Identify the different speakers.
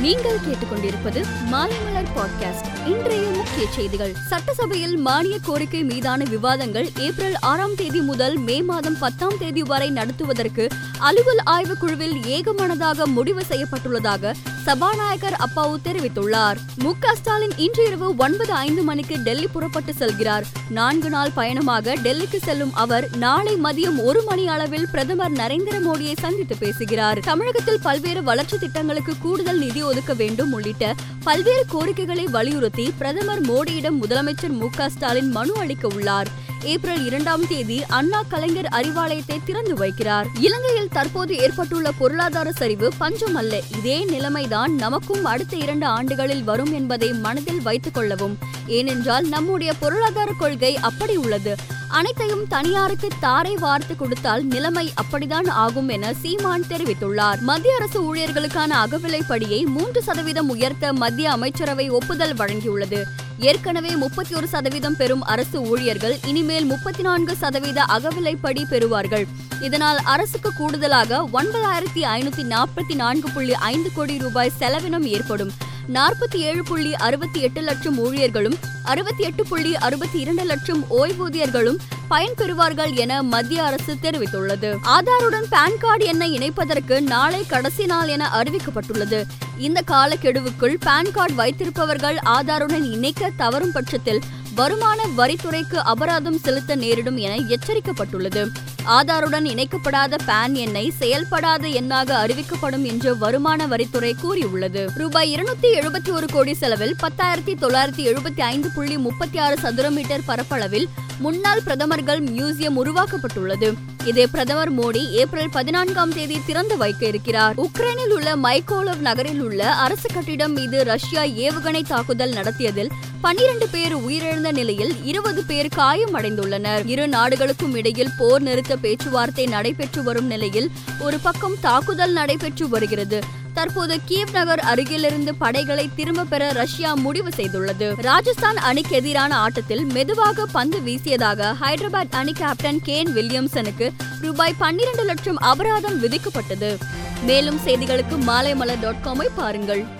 Speaker 1: நீங்கள் கேட்டுக்கொண்டிருப்பது மாலைமலர் பாட்காஸ்ட் இன்றைய முக்கிய செய்திகள். சட்டசபையில் மானிய கோரிக்கை மீதான விவாதங்கள் ஏப்ரல் ஆறாம் தேதி முதல் மே மாதம் பத்தாம் தேதி வரை நடத்துவதற்கு அலுவல் ஆய்வுக் குழுவில் ஏகமனதாக முடிவு செய்யப்பட்டுள்ளதாக சபாநாயகர் அப்பாவு தெரிவித்துள்ளார். மு க ஸ்டாலின் இன்று இரவு ஒன்பது ஐந்து மணிக்கு டெல்லி புறப்பட்டு செல்கிறார். நான்கு நாள் பயணமாக டெல்லிக்கு செல்லும் அவர் நாளை மதியம் ஒரு மணி அளவில் பிரதமர் நரேந்திர மோடியை சந்தித்து பேசுகிறார். தமிழகத்தில் பல்வேறு வளர்ச்சி திட்டங்களுக்கு கூடுதல் நிதி ஒதுக்க வேண்டும் உள்ளிட்ட பல்வேறு கோரிக்கைகளை வலியுறுத்தி பிரதமர் மோடியிடம் முதலமைச்சர் மு க ஸ்டாலின் மனு அளிக்க உள்ளார். ஏப்ரல் இரண்டாம் தேதி அண்ணா கலைஞர் அறிவாலயத்தை திறந்து வைக்கிறார். இலங்கையில் தற்போது ஏற்பட்டுள்ள பொருளாதார சரிவு பஞ்சம் அல்ல இதே நிலைமைதான் நமக்கும் அடுத்த இரண்டு ஆண்டுகளில் வரும் என்பதை மனதில் வைத்துக் கொள்ளவும். ஏனென்றால் நம்முடைய பொருளாதார கொள்கை அப்படி உள்ளது. அனைத்தையும் தனியாருக்கு தாரை வார்த்து கொடுத்தால் நிலைமை அப்படிதான் ஆகும் என சீமான் தெரிவித்துள்ளார். மத்திய அரசு ஊழியர்களுக்கான அகவிலைப்படியை மூன்று சதவீதம் உயர்த்த மத்திய அமைச்சரவை ஒப்புதல் வழங்கியுள்ளது. ஏற்கனவே முப்பத்தி ஒரு சதவீதம் பெறும் அரசு ஊழியர்கள் இனிமேல் முப்பத்தி நான்கு சதவீத அகவிலைப்படி பெறுவார்கள். இதனால் அரசுக்கு கூடுதலாக ஒன்பதாயிரத்தி ஐநூத்தி நாற்பத்தி நான்கு புள்ளி ஐந்து கோடி ரூபாய் செலவினம் ஏற்படும். நாற்பத்தி ஏழு புள்ளி அறுபத்தி எட்டு லட்சம் ஊழியர்களும் அறுபத்தி எட்டு புள்ளி அறுபத்தி இரண்டு லட்சம் ஓய்வூதியர்களும் பயன்பெறுவார்கள் என மத்திய அரசு தெரிவித்துள்ளது. ஆதாருடன் பான் கார்டு எண்ணை இணைப்பதற்கு நாளை கடைசி நாள் என அறிவிக்கப்பட்டுள்ளது. இந்த காலக்கெடுவுக்குள் பான் கார்டு வைத்திருப்பவர்கள் ஆதாருடன் இணைக்க தவறும் பட்சத்தில் வருமான வரித்துறைக்கு அபராதம் செலுத்த நேரிடும் என எச்சரிக்கப்பட்டுள்ளது. ஆதாருடன் இணைக்கப்படாத பான் எண்ணை செயல்படாத எண்ணாக அறிவிக்கப்படும் என்று வருமான வரித்துறை கூறியுள்ளது. ரூபாய் இருநூத்தி எழுபத்தி ஒரு கோடி செலவில் பத்தாயிரத்தி தொள்ளாயிரத்தி எழுபத்தி ஐந்து புள்ளி முப்பத்தி ஆறு சதுர மீட்டர் பரப்பளவில் முன்னாள் பிரதமர்கள் மியூசியம் உருவாக்கப்பட்டுள்ளது. இதை பிரதமர் மோடி ஏப்ரல் பதினான்காம் தேதி திறந்து வைக்க இருக்கிறார். உக்ரைனில் உள்ள மைக்கோலவ் நகரில் உள்ள அரசு கட்டிடம் மீது ரஷ்யா ஏவுகணை தாக்குதல் நடத்தியதில் பனிரண்டு பேர் உயிரிழந்த நிலையில் இருபது பேர் காயமடைந்துள்ளனர் இரு நாடுகளுக்கும் இடையில் போர் நிறுத்த பேச்சுவார்த்தை நடைபெற்று வரும் நிலையில் ஒரு பக்கம் தாக்குதல் நடைபெற்று வருகிறது. தற்போது கீவ் நகர் அருகிலிருந்து படைகளை திரும்ப பெற ரஷ்யா முடிவு செய்துள்ளது. ராஜஸ்தான் அணிக்கு எதிரான ஆட்டத்தில் மெதுவாக பந்து வீசியதாக ஹைதராபாத் அணி கேப்டன் கேன் வில்லியம்சனுக்கு ரூபாய் பன்னிரண்டு லட்சம் அபராதம் விதிக்கப்பட்டது. மேலும் செய்திகளுக்கு மாலைமலர் டாட் காமை பாருங்கள்.